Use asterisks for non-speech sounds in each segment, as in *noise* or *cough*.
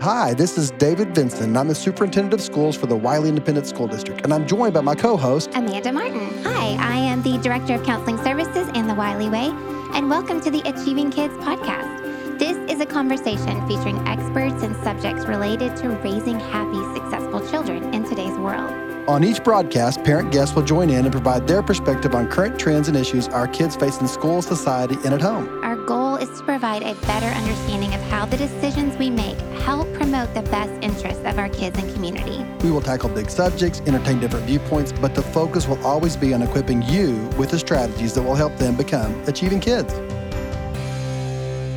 Hi, this is David Vinson. I'm the superintendent of schools for the Wylie Independent School District, and I'm joined by my co host, Amanda Martin. Hi, I am the Director of Counseling Services in the Wylie Way, and welcome to the Achieving Kids podcast. This is a conversation featuring experts and subjects related to raising happy, successful children in today's world. On each broadcast, parent guests will join in and provide their perspective on current trends and issues our kids face in school, society, and at home. Our goal is to provide a better understanding of how the decisions we make help promote the best interests of our kids and community. We will tackle big subjects, entertain different viewpoints, but the focus will always be on equipping you with the strategies that will help them become achieving kids.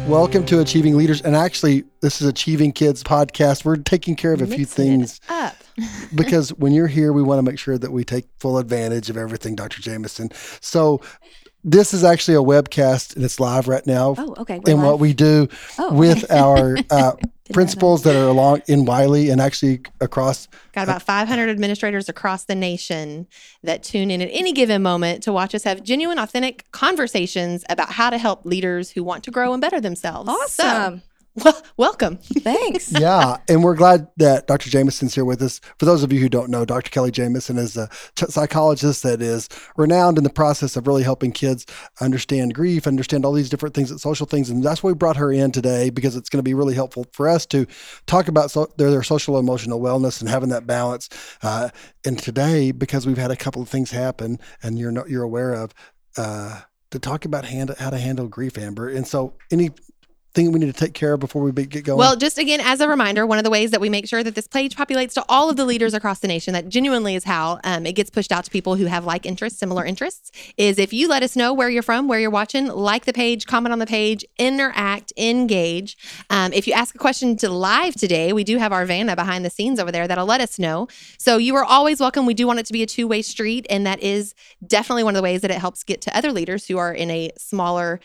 Welcome to Achieving Leaders. And actually, this is Achieving Kids podcast. We're taking care of a few Mixing it things up. *laughs* because when you're here, we want to make sure that we take full advantage of everything, Dr. Jameson. So, this is actually a webcast and it's live right now. Oh, okay. we're and what we do Oh, with okay. our *laughs* uh, principals that are along in Wylie and actually across. Got about 500 administrators across the nation that tune in at any given moment to watch us have genuine, authentic conversations about how to help leaders who want to grow and better themselves. So, Awesome. Well, welcome. *laughs* Thanks. Yeah, and we're glad that Dr. Jameson's here with us. For those of you who don't know, Dr. Kelly Jameson is a psychologist that is renowned in the process of really helping kids understand grief, understand all these different things, social things, and that's why we brought her in today because it's going to be really helpful for us to talk about so, their, their social emotional wellness and having that balance. Uh, and today, because we've had a couple of things happen, and you're not, you're aware of. Uh, to talk about hand, how to handle grief, Amber. And so, anything we need to take care of before we get going? Well, just again, as a reminder, one of the ways that we make sure that this page populates to all of the leaders across the nation, that genuinely is how um, it gets pushed out to people who have like interests, similar interests, is if you let us know where you're from, where you're watching, like the page, comment on the page, interact, engage. Um, if you ask a question to live today, we do have our Vanna behind the scenes over there that'll let us know. So you are always welcome. We do want it to be a two way street, and that is definitely one of the ways that it helps get to other leaders who are in a smaller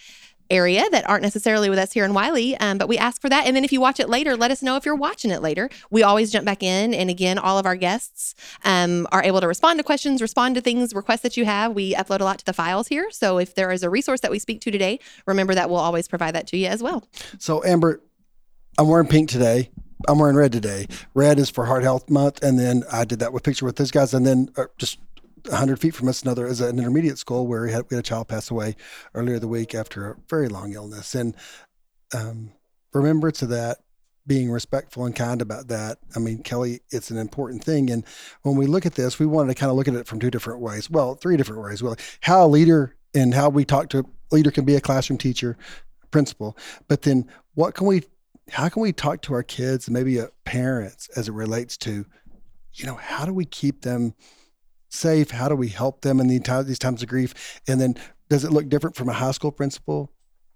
area that aren't necessarily with us here in Wylie. Um, but we ask for that. And then if you watch it later, let us know if you're watching it later. We always jump back in. And again, all of our guests um, are able to respond to questions, respond to things, requests that you have. We upload a lot to the files here. So if there is a resource that we speak to today, remember that we'll always provide that to you as well. So, Amber, I'm wearing pink today. I'm wearing red today. Red is for Heart Health Month, and then I did that with picture with those guys, and then uh, just 100 feet from us, another is an intermediate school where we had, we had a child pass away earlier the week after a very long illness, and um, remembrance of that, being respectful and kind about that. I mean, Kelly, it's an important thing, and when we look at this, we wanted to kind of look at it from two different ways. Well, three different ways. Well, how a leader and how we talk to a leader can be a classroom teacher, principal, but then what can we how can we talk to our kids and maybe uh, parents as it relates to you know how do we keep them safe how do we help them in the time, these times of grief and then does it look different from a high school principal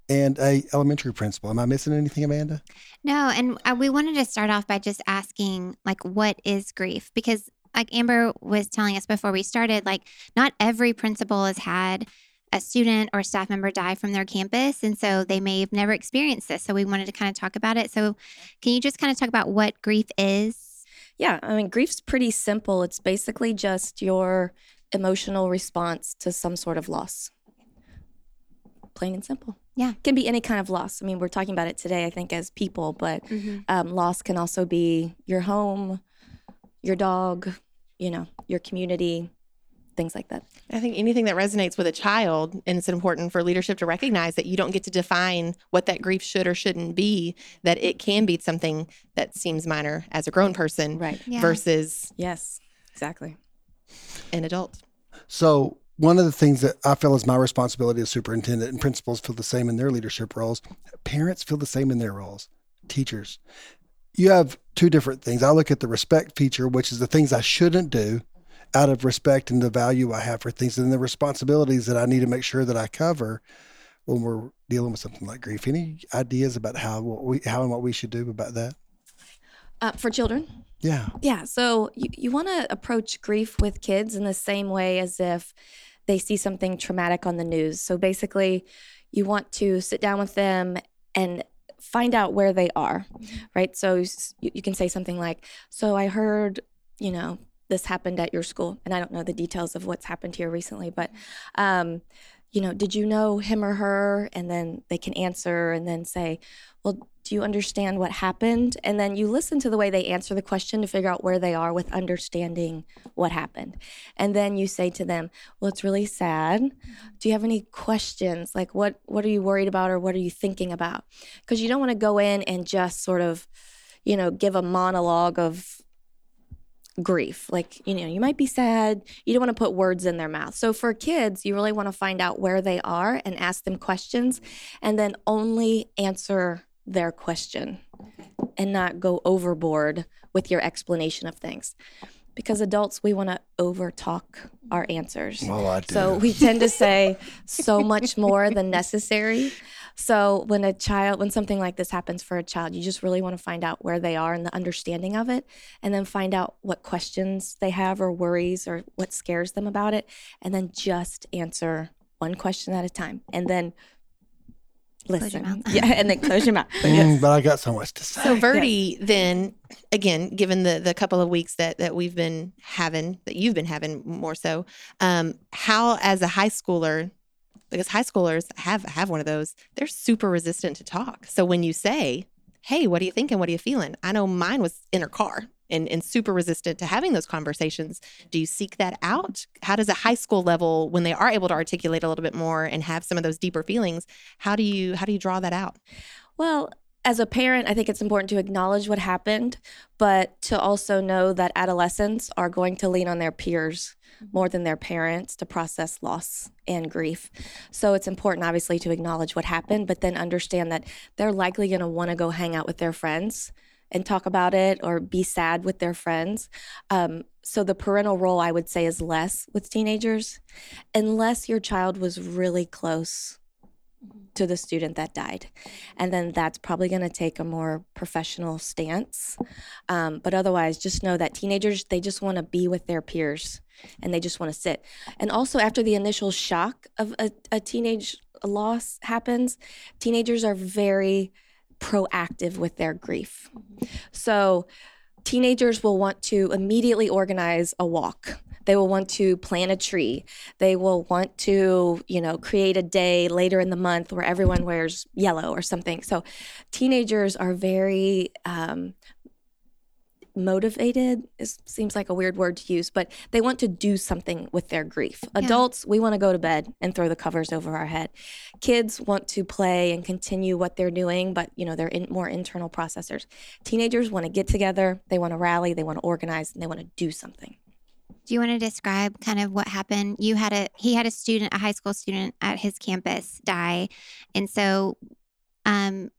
and a elementary principal am i missing anything amanda No, and uh, we wanted to start off by just asking, like, what is grief? Because, like Amber was telling us before we started, like, not every principal has had a student or staff member die from their campus. And so they may have never experienced this. So we wanted to kind of talk about it. So, can you just kind of talk about what grief is? Yeah, I mean, grief's pretty simple. It's basically just your emotional response to some sort of loss. Plain and simple. Yeah. Can be any kind of loss. I mean, we're talking about it today, I think, as people, but um, loss can also be your home, your dog, you know, your community, things like that. I think anything that resonates with a child, and it's important for leadership to recognize that you don't get to define what that grief should or shouldn't be, that it can be something that seems minor as a grown person Right. Yeah. versus Yes, exactly. an adult. so one of the things that i feel is my responsibility as superintendent and principals feel the same in their leadership roles parents feel the same in their roles teachers you have two different things i look at the respect feature which is the things i shouldn't do out of respect and the value I have for things and the responsibilities that I need to make sure that I cover when we're dealing with something like grief. Any ideas about how what we how and what we should do about that? Uh, for children, Yeah. Yeah. So you, you want to approach grief with kids in the same way as if they see something traumatic on the news. So basically, you want to sit down with them and find out where they are, right? So you, you can say something like, So I heard, you know, this happened at your school. And I don't know the details of what's happened here recently, but um, you know, did you know him or her? And then they can answer and then say, well, do you understand what happened? And then you listen to the way they answer the question to figure out where they are with understanding what happened. And then you say to them, well, it's really sad. Do you have any questions? Like, what, what are you worried about or what are you thinking about? Because you don't want to go in and just sort of, you know, give a monologue of grief. Like, you know, you might be sad. You don't want to put words in their mouth. So for kids, you really want to find out where they are and ask them questions and then only answer their question and not go overboard with your explanation of things. Because adults, we want to over talk our answers. Well, I do. So we tend to say so much more than necessary. So when a child, when something like this happens for a child, you just really want to find out where they are and the understanding of it, and then find out what questions they have or worries or what scares them about it, and then just answer one question at a time, and then Close your listen. mouth. *laughs* Yeah, and then close your mouth. But *laughs* Mm, but I got so much to say. So Verdi, then again, given the the couple of weeks that that we've been having, that you've been having more so, um, how as a high schooler, because high schoolers have have one of those, they're super resistant to talk. So when you say, "Hey, what are you thinking? What are you feeling?" I know mine was in her car. And, and super resistant to having those conversations. Do you seek that out? How does a high school level, when they are able to articulate a little bit more and have some of those deeper feelings, how do you how do you draw that out? Well, as a parent, I think it's important to acknowledge what happened, but to also know that adolescents are going to lean on their peers more than their parents to process loss and grief. So it's important, obviously, to acknowledge what happened, but then understand that they're likely going to want to go hang out with their friends and talk about it or be sad with their friends. Um, so the parental role, I would say, is less with teenagers, unless your child was really close to the student that died. And then that's probably going to take a more professional stance. Um, but otherwise, just know that teenagers, they just want to be with their peers and they just want to sit. And also, after the initial shock of a, a teenage loss happens, teenagers are very proactive with their grief. So, teenagers will want to immediately organize a walk. They will want to plant a tree. They will want to, you know, create a day later in the month where everyone wears yellow or something. So, teenagers are very um, motivated. It seems like a weird word to use, but they want to do something with their grief. Yeah. Adults, we want to go to bed and throw the covers over our head. Kids want to play and continue what they're doing, but you know they're in, more internal processors. Teenagers want to get together. They want to rally. They want to organize, and they want to do something. Do you want to describe kind of what happened? You had a he had a student, a high school student at his campus die, and so um,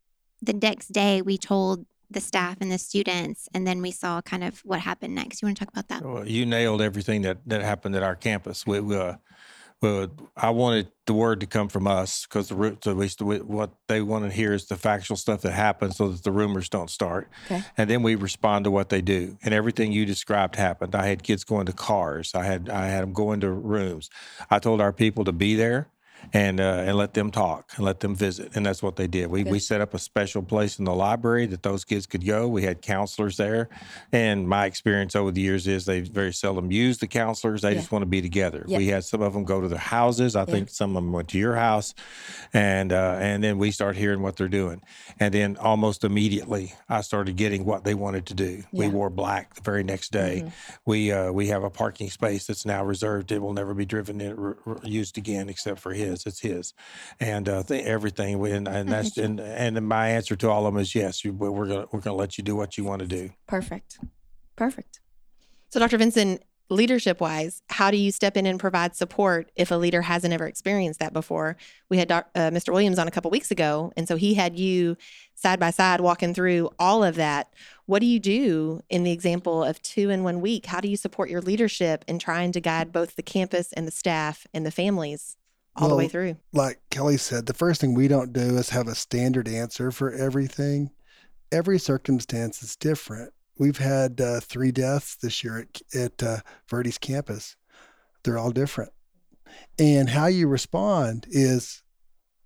the next day we told the staff and the students, and then we saw kind of what happened next. You want to talk about that? Well, you nailed everything that, that happened at our campus. We, uh, well, I wanted the word to come from us because the root, at least the, what they want to hear is the factual stuff that happened, so that the rumors don't start. Okay. And then we respond to what they do, and everything you described happened. I had kids going to cars. I had I had them going to rooms. I told our people to be there. And uh, and let them talk and let them visit, and that's what they did. We we set up a special place in the library that those kids could go. We had counselors there, and my experience over the years is they very seldom use the counselors. They Yeah. just want to be together. Yeah. We had some of them go to their houses. I think some of them went to your house, and uh, and then we start hearing what they're doing, and then almost immediately I started getting what they wanted to do. We Yeah. Mm-hmm. wore black the very next day. We uh, we have a parking space that's now reserved. It will never be driven in, r- r- used again except for his. It's his, and uh, th- everything. And, and that's *laughs* and and my answer to all of them is yes. You, we're gonna we're gonna let you do what you want to do. Perfect. Perfect. So, Dr. Vinson, leadership wise, how do you step in and provide support if a leader hasn't ever experienced that before? We had doc, uh, Mr. Williams on a couple weeks ago, and so he had you side by side walking through all of that. What do you do in the example of two in one week? How do you support your leadership in trying to guide both the campus and the staff and the families all the way through? like Kelly said, the first thing we don't do is have a standard answer for everything. Every circumstance is different. We've had uh, three deaths this year at, at uh, Verdi's campus. They're all different. And how you respond is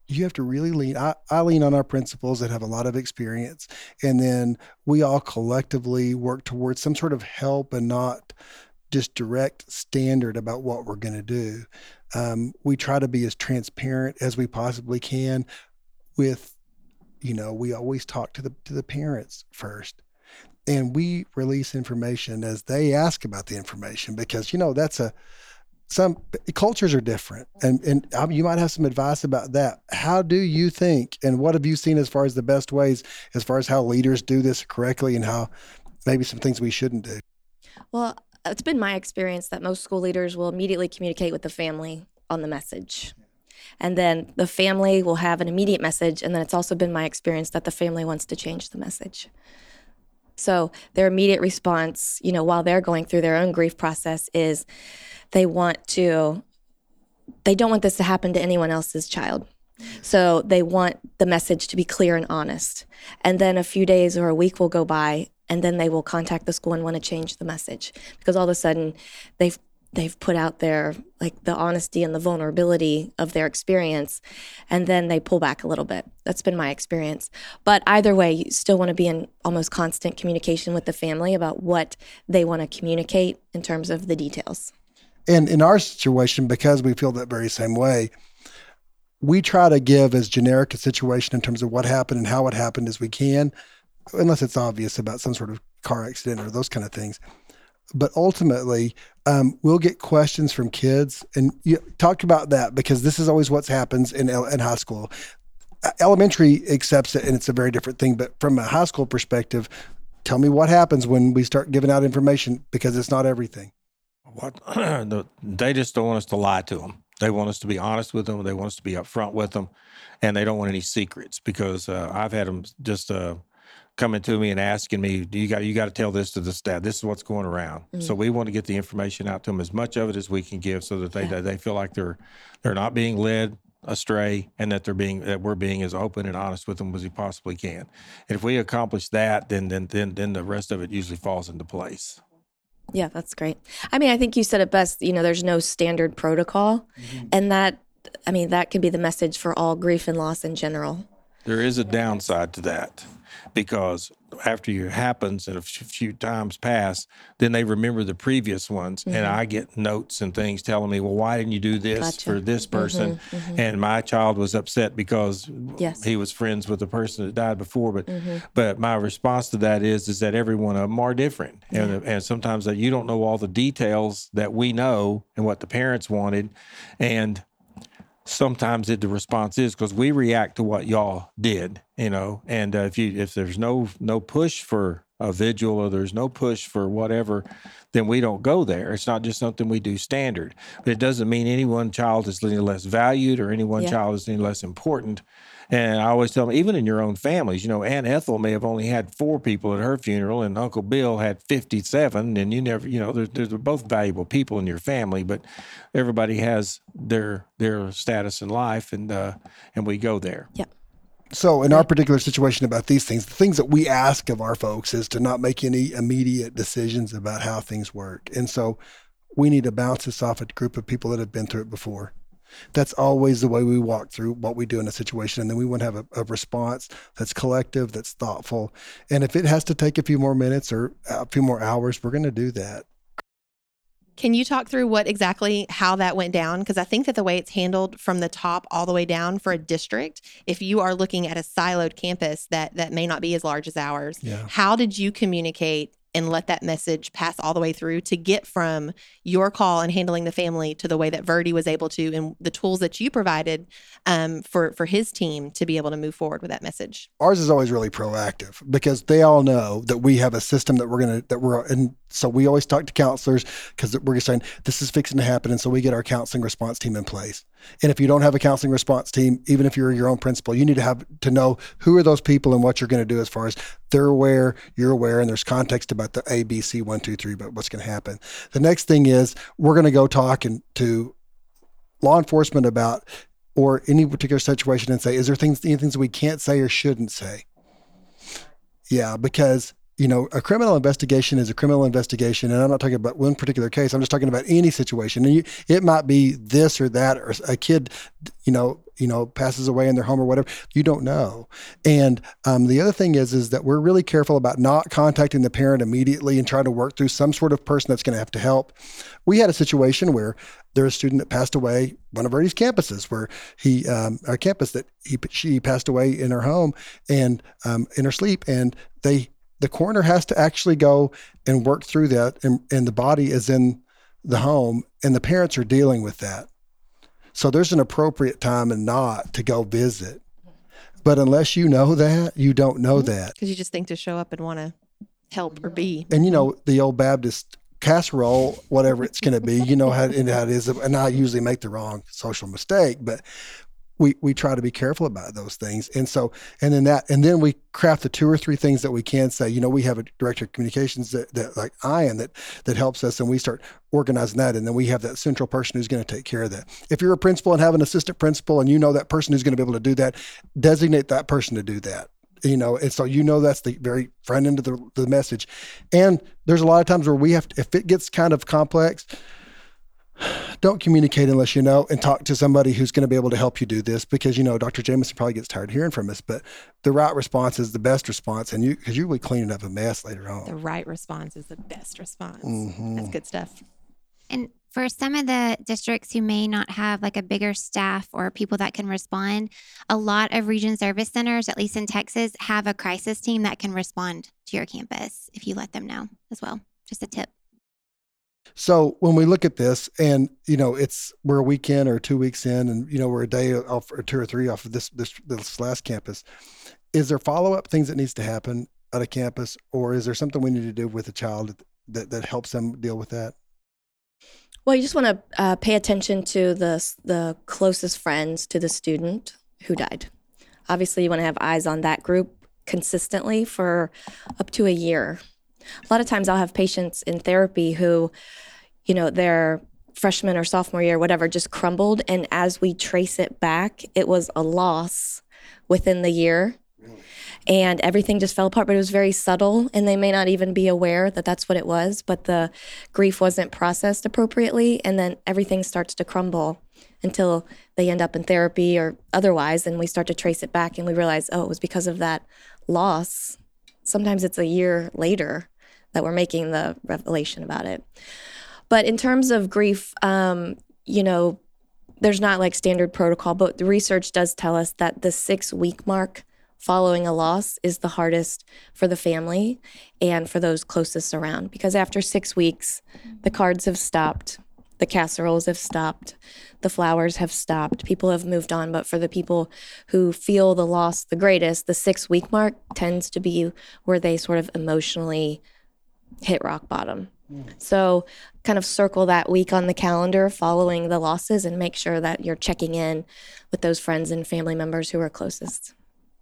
you have to really lean. I, I lean on our principals that have a lot of experience. And then we all collectively work towards some sort of help and not just direct standard about what we're going to do. Um, we try to be as transparent as we possibly can. With, you know, we always talk to the to the parents first, and we release information as they ask about the information because you know that's a some cultures are different and and um, you might have some advice about that how do you think and what have you seen as far as the best ways as far as how leaders do this correctly and how maybe some things we shouldn't do Well, it's been my experience that most school leaders will immediately communicate with the family on the message. And then the family will have an immediate message. And then it's also been my experience that the family wants to change the message. So their immediate response, you know, while they're going through their own grief process is they want to, they don't want this to happen to anyone else's child. So they want the message to be clear and honest. And then a few days or a week will go by and then they will contact the school and want to change the message. Because all of a sudden they've they've put out their like the honesty and the vulnerability of their experience and then they pull back a little bit. That's been my experience. But either way you still want to be in almost constant communication with the family about what they want to communicate in terms of the details. And in our situation because we feel that very same way we try to give as generic a situation in terms of what happened and how it happened as we can unless it's obvious about some sort of car accident or those kind of things. But ultimately, um, we'll get questions from kids, and you talk about that because this is always what happens in in high school. Elementary accepts it, and it's a very different thing. But from a high school perspective, tell me what happens when we start giving out information because it's not everything. What *clears throat* they just don't want us to lie to them. They want us to be honest with them. They want us to be upfront with them, and they don't want any secrets because uh, I've had them just. Uh, coming to me and asking me, "Do you got you got to tell this to the staff? This is what's going around." Mm-hmm. So we want to get the information out to them as much of it as we can give, so that they yeah. they feel like they're they're not being led astray and that they're being that we're being as open and honest with them as we possibly can. And if we accomplish that, then then then then the rest of it usually falls into place. Yeah, that's great. I mean, I think you said it best. You know, there's no standard protocol, mm-hmm. and that I mean that can be the message for all grief and loss in general. There is a downside to that because after it happens and a few times pass, then they remember the previous ones. Mm-hmm. And I get notes and things telling me, well, why didn't you do this gotcha. for this mm-hmm, person? Mm-hmm, mm-hmm. And my child was upset because yes. he was friends with the person that died before. But mm-hmm. but my response to that is is that every one of them are different. And, and sometimes that you don't know all the details that we know and what the parents wanted. And sometimes it, the response is because we react to what y'all did, you know. And uh, if you if there's no no push for a vigil or there's no push for whatever, then we don't go there. It's not just something we do standard. But it doesn't mean any one child is any less valued or any one yeah. child is any less important. And I always tell them, even in your own families, you know, Aunt Ethel may have only had four people at her funeral, and Uncle Bill had 57. And you never, you know, they're, they're both valuable people in your family, but everybody has their their status in life, and uh, and we go there. Yeah. So, in our particular situation about these things, the things that we ask of our folks is to not make any immediate decisions about how things work. And so, we need to bounce this off a group of people that have been through it before that's always the way we walk through what we do in a situation. And then we want to have a, a, response that's collective, that's thoughtful. And if it has to take a few more minutes or a few more hours, we're going to do that. Can you talk through what exactly how that went down? Because I think that the way it's handled from the top all the way down for a district, if you are looking at a siloed campus that that may not be as large as ours, yeah. how did you communicate and let that message pass all the way through to get from your call and handling the family to the way that Verdi was able to and the tools that you provided um, for for his team to be able to move forward with that message. Ours is always really proactive because they all know that we have a system that we're gonna that we're and so we always talk to counselors because we're saying this is fixing to happen, and so we get our counseling response team in place. And if you don't have a counseling response team, even if you're your own principal, you need to have to know who are those people and what you're going to do as far as they're aware, you're aware, and there's context about the A, B, C, one, two, three, but what's going to happen. The next thing is we're going to go talk and to law enforcement about or any particular situation and say, is there things, any things we can't say or shouldn't say? Yeah, because you know, a criminal investigation is a criminal investigation, and I'm not talking about one particular case. I'm just talking about any situation, and you, it might be this or that, or a kid, you know, you know passes away in their home or whatever. You don't know. And um, the other thing is is that we're really careful about not contacting the parent immediately and trying to work through some sort of person that's going to have to help. We had a situation where there's a student that passed away one of our East campuses where he um, our campus that he she passed away in her home and um, in her sleep and they the coroner has to actually go and work through that and, and the body is in the home and the parents are dealing with that. So there's an appropriate time and not to go visit. But unless you know that you don't know mm-hmm. that. Because you just think to show up and want to help or be. and you know the old baptist casserole whatever it's going to be you know how, how it is and i usually make the wrong social mistake but we we try to be careful about those things. And so and then that and then we craft the two or three things that we can say you know we have a director of communications that, that like ian that that helps us and we start organizing that. And then we have that central person who's going to take care of that. If you're a principal and have an assistant principal and you know that person who's going to be able to do that designate that person to do that you know? And so you know that's the very front end of the, the message. And there's a lot of times where we have to, if it gets kind of complex don't communicate unless you know and talk to somebody who's going to be able to help you do this because you know dr jameson probably gets tired of hearing from us but the right response is the best response and you because you're really cleaning up a mess later on. The right response is the best response. Mhm. That's good stuff. And for some of the districts who may not have like a bigger staff or people that can respond, a lot of region service centers, at least in Texas, have a crisis team that can respond to your campus if you let them know as well. Just a tip. So when we look at this and you know it's we're a weekend or two weeks in and you know we're a day off or two or three off of this this, this last campus is there follow-up things that needs to happen at a campus or is there something we need to do with a child that, that helps them deal with that Well, you just want to uh, pay attention to the the closest friends to the student who died. Obviously, you want to have eyes on that group consistently for up to a year. A lot of times, I'll have patients in therapy who, you know, their freshman or sophomore year, whatever, just crumbled, and as we trace it back, it was a loss within the year. And everything just fell apart, but it was very subtle, and they may not even be aware that that's what it was. But the grief wasn't processed appropriately. And then everything starts to crumble until they end up in therapy or otherwise. And we start to trace it back and we realize oh it was because of that loss. Sometimes it's a year later that we're making the revelation about it. But in terms of grief um, you know there's not like standard protocol but the research does tell us that the six week mark following a loss is the hardest for the family and for those closest around because after six weeks the cards have stopped the casseroles have stopped the flowers have stopped people have moved on. But for the people who feel the loss the greatest the six week mark tends to be where they sort of emotionally hit rock bottom so kind of circle that week on the calendar following the losses and make sure that you're checking in with those friends and family members who are closest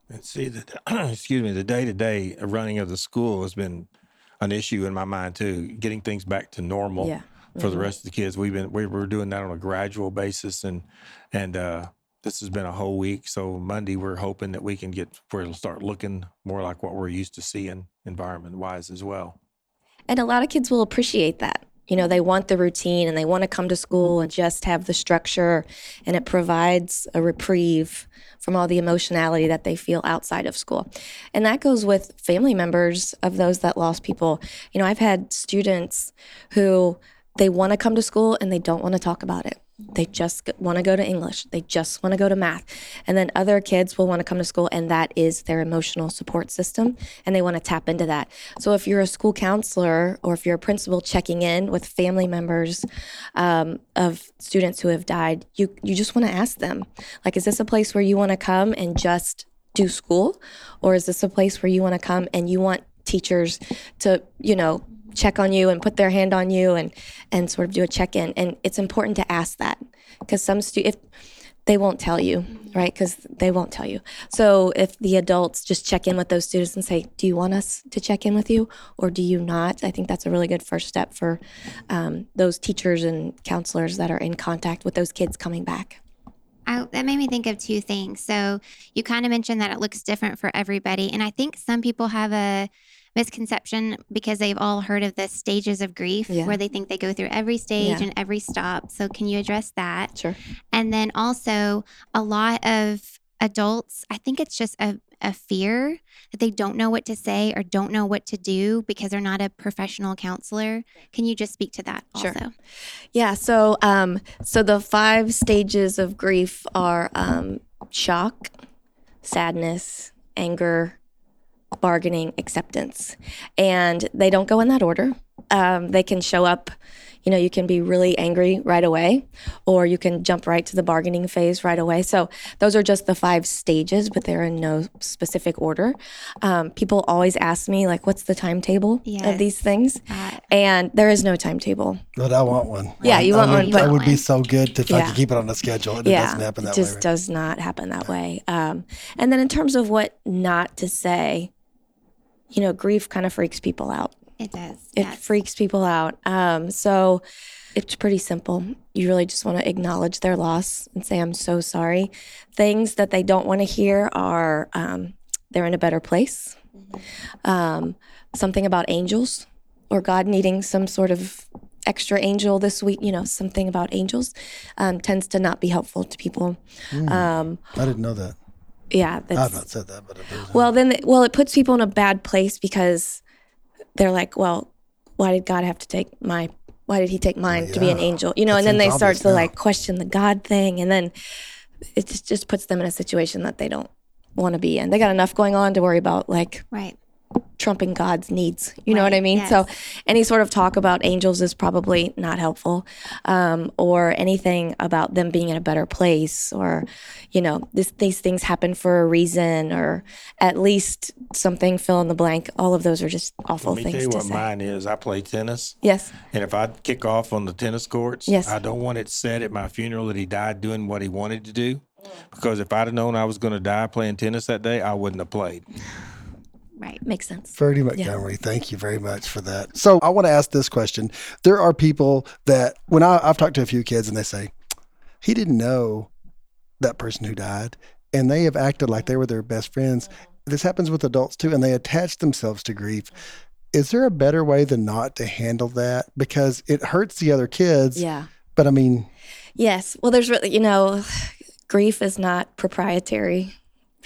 And see the *clears throat* excuse me, the day to day running of the school has been an issue in my mind too. Getting things back to normal Yeah. for the rest of the kids. We've been we were doing that on a gradual basis, and and uh, this has been a whole week. So Monday we're hoping that we can get where it'll start looking more like what we're used to seeing environment wise as well. And a lot of kids will appreciate that. You know, they want the routine and they want to come to school and just have the structure, and it provides a reprieve from all the emotionality that they feel outside of school. And that goes with family members of those that lost people. You know, I've had students who they want to come to school and they don't want to talk about it. They just want to go to English. They just want to go to math. And then other kids will want to come to school, and that is their emotional support system, and they want to tap into that. So if you're a school counselor or if you're a principal checking in with family members um, of students who have died, you you just want to ask them, like, is this a place where you want to come and just do school, or is this a place where you want to come and you want teachers to, you know, check on you and put their hand on you and and sort of do a check in. And it's important to ask that because some stu- if they won't tell you, right? Because they won't tell you. So if the adults just check in with those students and say, "Do you want us to check in with you, or do you not?" I think that's a really good first step for um, those teachers and counselors that are in contact with those kids coming back. I, that made me think of two things. So you kind of mentioned that it looks different for everybody, and I think some people have a misconception because they've all heard of the stages of grief Yeah. where they think they go through every stage Yeah. and every stop. So, can you address that? Sure. And then also, a lot of adults, I think it's just a, a fear that they don't know what to say or don't know what to do because they're not a professional counselor. Can you just speak to that Sure. Yeah. So, um, so the five stages of grief are um, shock, sadness, anger, bargaining, acceptance, and they don't go in that order. Um, they can show up. You know, you can be really angry right away, or you can jump right to the bargaining phase right away. So, those are just the five stages, but they're in no specific order. Um, people always ask me, like, what's the timetable Yes. of these things? Uh, And there is no timetable. But I want one. Yeah, you I want would, one, but- That would be so good if I could keep it on the schedule. And it doesn't happen that it just way. does not happen that way. Um, and then in terms of what not to say, you know, grief kind of freaks people out. it does. It yes. freaks people out. Um, so it's pretty simple. You really just want to acknowledge their loss and say, I'm so sorry. Things that they don't want to hear are um, they're in a better place. Um, something about angels or God needing some sort of extra angel this week, you know, something about angels um, tends to not be helpful to people. Mm, Um, I didn't know that. Yeah, I've not said that, but it is. well, then, well, it puts people in a bad place because they're like, well, why did God have to take my, why did he take mine to be an angel? You know, and then they start to now. like question the God thing. And then it just, just puts them in a situation that they don't want to be in. They got enough going on to worry about like right. Trumping God's needs. You know what I mean? yes. So any sort of talk about angels is probably not helpful, um, or anything about them being in a better place, or you know, this, these things happen for a reason, or at least something fill in the blank. All of those are just awful things. Let me tell you to what say. mine is. I play tennis, yes. and if I kick off on the tennis courts, Yes. I don't want it said at my funeral that he died doing what he wanted to do. Because if I'd have known I was going to die playing tennis that day, I wouldn't have played. Right. Makes sense. Freddie Montgomery, thank you very much for that. So I want to ask this question. There are people that when I, I've talked to a few kids and they say, he didn't know that person who died, and they have acted like they were their best friends. This happens with adults too, and they attach themselves to grief. Is there a better way than not to handle that? Because it hurts the other kids. Yeah. But I mean, Yes. Well, there's really, you know, *sighs* grief is not proprietary,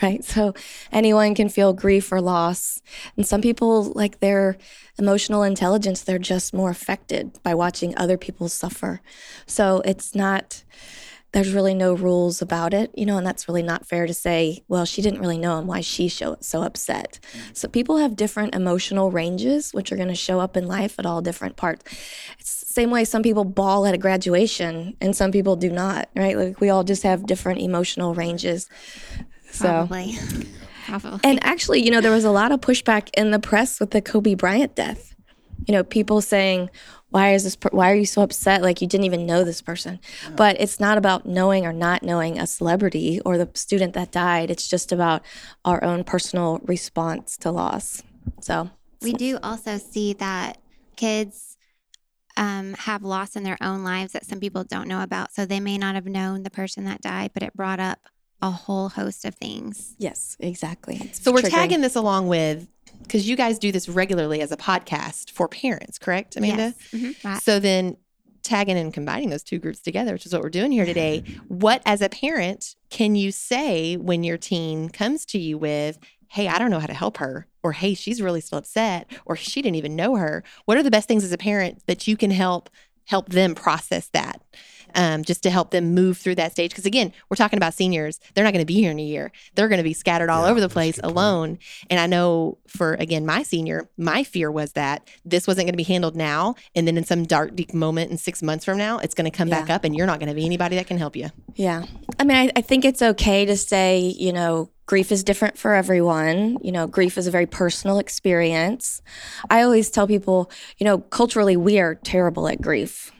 right? So anyone can feel grief or loss. And some people, like their emotional intelligence, they're just more affected by watching other people suffer. So it's not, there's really no rules about it, you know, and that's really not fair to say, well, she didn't really know him. Why she show, so upset? So people have different emotional ranges, which are going to show up in life at all different parts. It's same way some people bawl at a graduation and some people do not, right? Like we all just have different emotional ranges. So. Probably. *laughs* Probably. And actually, you know, there was a lot of pushback in the press with the Kobe Bryant death. You know, people saying, "Why is this? Per- why are you so upset? Like you didn't even know this person." But it's not about knowing or not knowing a celebrity or the student that died. It's just about our own personal response to loss. So we do also see that kids um, have loss in their own lives that some people don't know about. So they may not have known the person that died, but it brought up a whole host of things. yes, exactly. It's So we're triggering. tagging this along with because you guys do this regularly as a podcast for parents, correct, Amanda? Yes. Mhm. Right. So then tagging and combining those two groups together, which is what we're doing here today. What, as a parent, can you say when your teen comes to you with, Hey, I don't know how to help her, or Hey, she's really still upset, or she didn't even know her? What are the best things as a parent that you can help help them process that? Um, just to help them move through that stage. Because again, we're talking about seniors. They're not going to be here in a year. They're going to be scattered all Yeah, over the place good point. alone. And I know for, again, my senior, my fear was that this wasn't going to be handled now. And then in some dark, deep moment in six months from now, it's going to come back up and you're not going to be anybody that can help you. Yeah. I mean, I, I think it's okay to say, you know, grief is different for everyone. You know, grief is a very personal experience. I always tell people, you know, culturally, we are terrible at grief.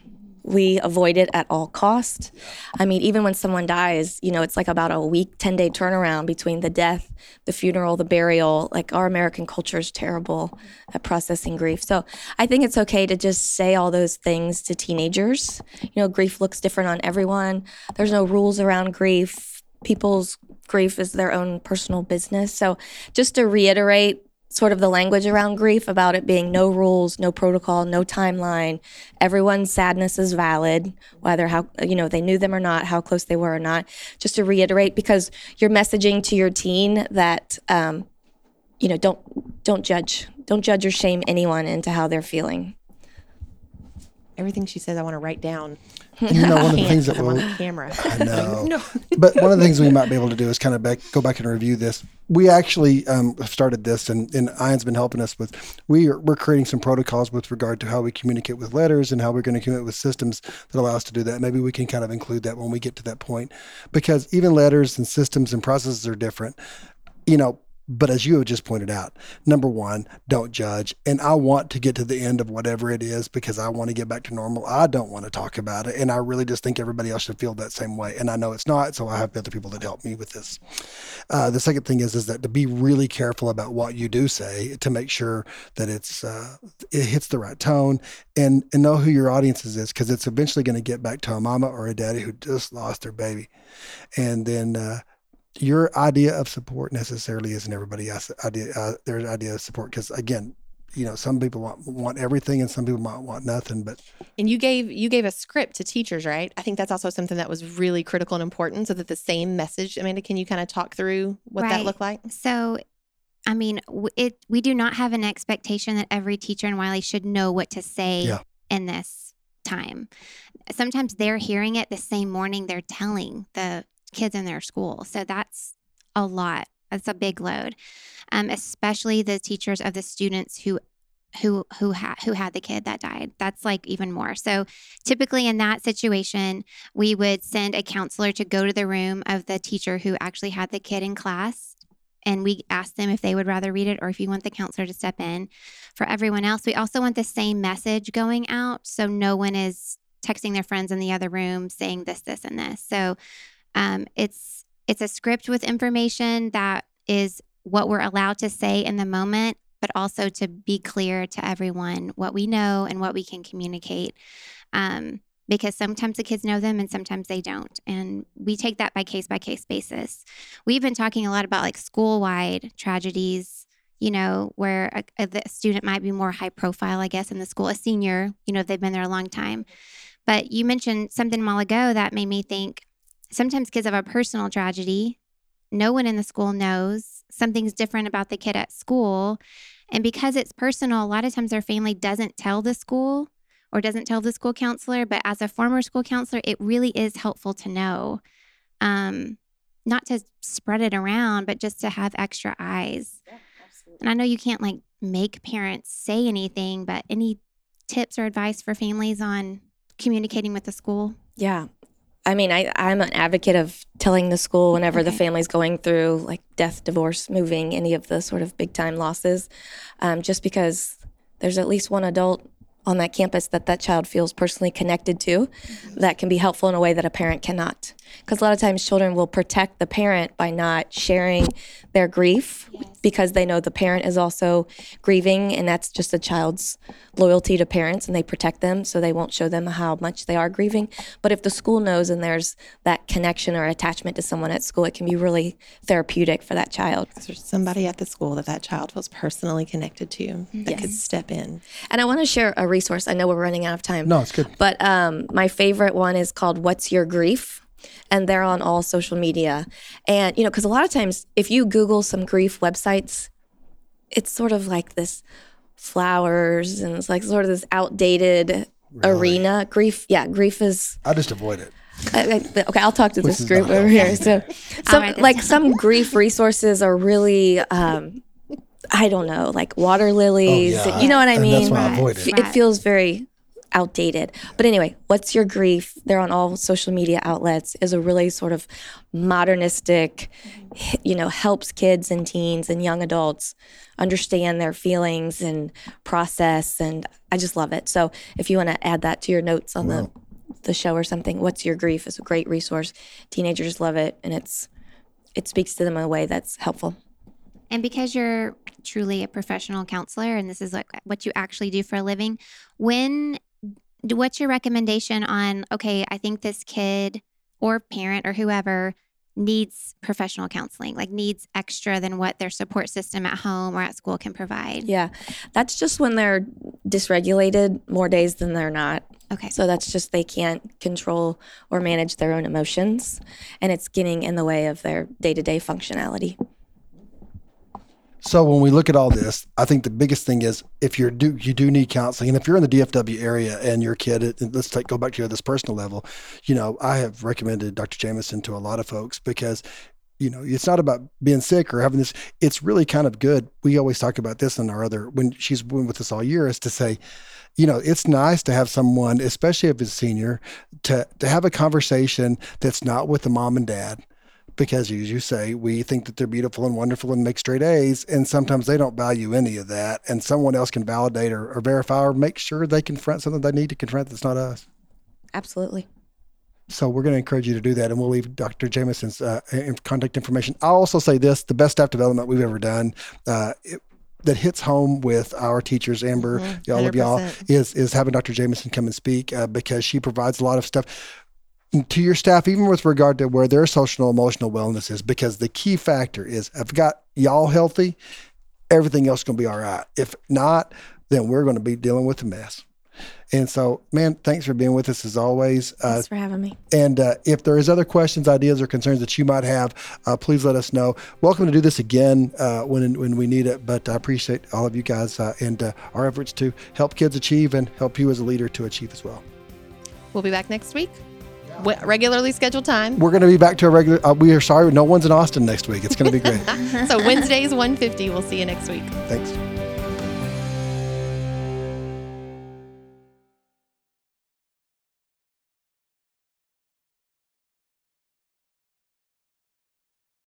We avoid it at all cost. I mean, even when someone dies, you know, it's like about a week, 10 day turnaround between the death, the funeral, the burial. Like our American culture is terrible at processing grief. So I think it's okay to just say all those things to teenagers. You know, grief looks different on everyone. There's no rules around grief. People's grief is their own personal business. So just to reiterate, sort of the language around grief about it being no rules, no protocol, no timeline. Everyone's sadness is valid, whether how you know they knew them or not, how close they were or not. Just to reiterate, because you're messaging to your teen that um, you know don't don't judge, don't judge or shame anyone into how they're feeling. Everything she says, I want to write down. You know, one of the *laughs* things that I'm will, on camera. *laughs* I know. *laughs* No. but one of the things we might be able to do is kind of back, go back and review this. We actually um, have started this, and, and Ian's been helping us with. We are, we're creating some protocols with regard to how we communicate with letters and how we're going to communicate with systems that allow us to do that. Maybe we can kind of include that when we get to that point, because even letters and systems and processes are different. You know, but as you have just pointed out, number one, don't judge. And I want to get to the end of whatever it is because I want to get back to normal. I don't want to talk about it. And I really just think everybody else should feel that same way. And I know it's not. So I have other people that help me with this. Uh, the second thing is, is that to be really careful about what you do say to make sure that it's, uh, it hits the right tone and, and know who your audience is because it's eventually going to get back to a mama or a daddy who just lost their baby. And then, uh, your idea of support necessarily isn't everybody else's idea uh, their idea of support because again you know some people want want everything and some people might want nothing but And you gave you gave a script to teachers, right? I think that's also something that was really critical and important, so that the same message. Amanda, can you kind of talk through what that Right. looked like? So, I mean, it we do not have an expectation that every teacher in Wylie should know what to say Yeah. in this time. Sometimes they're hearing it the same morning they're telling the kids in their school. So that's a lot. That's a big load, um, especially the teachers of the students who who who had who had the kid that died. That's like even more. So typically in that situation, we would send a counselor to go to the room of the teacher who actually had the kid in class and we ask them if they would rather read it or if you want the counselor to step in. For everyone else, we also want the same message going out so no one is texting their friends in the other room saying this, this, and this. So um, it's it's a script with information that is what we're allowed to say in the moment, but also to be clear to everyone what we know and what we can communicate. Um, because sometimes the kids know them and sometimes they don't. And we take that by case by case basis. We've been talking a lot about like school wide tragedies, you know, where a, a student might be more high profile, I guess, in the school, a senior, you know, they've been there a long time. But you mentioned something a while ago that made me think sometimes kids have a personal tragedy. No one in the school knows something's different about the kid at school. And because it's personal, a lot of times their family doesn't tell the school or doesn't tell the school counselor. But as a former school counselor, it really is helpful to know, um, not to spread it around, but just to have extra eyes. And I know you can't like make parents say anything, but any tips or advice for families on communicating with the school? Yeah. I mean, I, I'm an advocate of telling the school whenever the family's going through like death, divorce, moving, any of the sort of big time losses, um, just because there's at least one adult on that campus that that child feels personally connected to mm-hmm. that can be helpful in a way that a parent cannot. Because a lot of times children will protect the parent by not sharing their grief because they know the parent is also grieving and that's just a child's loyalty to parents and they protect them so they won't show them how much they are grieving. But if the school knows and there's that connection or attachment to someone at school, it can be really therapeutic for that child. There's somebody at the school that that child feels personally connected to that could step in. And I want to share a resource. I know we're running out of time. no it's good But um, my favorite one is called What's Your Grief? And they're on all social media. And, you know, because a lot of times if you Google some grief websites, it's sort of like this flowers and it's like sort of this outdated arena. Grief, yeah, grief is i just avoid it I, I, okay, I'll talk to Which this group over here. So, *laughs* some write this like some grief resources are really, um, I don't know, like water lilies. Oh, yeah. You know what I And mean? that's why I it It feels very outdated. But anyway, what's your grief? They're on all social media outlets. Is a really sort of modernistic, you know, helps kids and teens and young adults understand their feelings and process. And I just love it. So if you want to add that to your notes on the the show or something, what's your grief is a great resource. Teenagers love it, and it's it speaks to them in a way that's helpful. And because you're truly a professional counselor and this is like what you actually do for a living, when what's your recommendation on okay, I think this kid or parent or whoever needs professional counseling, like needs extra than what their support system at home or at school can provide. Yeah, that's just when they're dysregulated more days than they're not. Okay. So that's just they can't control or manage their own emotions, and it's getting in the way of their day to day functionality. So when we look at all this, I think the biggest thing is if you're do you do need counseling, and if you're in the DFW area and your kid, let's take go back to this personal level, you know, I have recommended Dr. Jameson to a lot of folks because you know it's not about being sick or having this it's really kind of good we always talk about this in our other when she's been with us all year is to say you know it's nice to have someone especially if it's senior to to have a conversation that's not with the mom and dad because as you say, we think that they're beautiful and wonderful and make straight A's, and sometimes they don't value any of that, and someone else can validate or, or verify or make sure they confront something they need to confront that's not us. Absolutely. So we're going to encourage you to do that, and we'll leave Dr. Jameson's uh, contact information. I'll also say this: the best staff development we've ever done. Uh, it, that hits home with our teachers, Amber, Mhm, all of y'all, is is having Dr. Jameson come and speak uh, because she provides a lot of stuff to your staff, even with regard to where their social and emotional wellness is. Because the key factor is, I've got y'all healthy, everything else is going to be all right. If not, then we're going to be dealing with a mess. And so, man, thanks for being with us as always. Uh, Thanks for having me. and uh, if there is other questions, ideas, or concerns that you might have, uh, please let us know. Welcome to do this again uh, when when we need it. But I appreciate all of you guys uh, and uh, our efforts to help kids achieve and help you as a leader to achieve as well. We'll be back next week. Regularly scheduled time. We're going to be back to a regular. Uh, we are sorry, no one's in Austin next week. It's going to be great. *laughs* so Wednesdays 150. We'll see you next week. Thanks.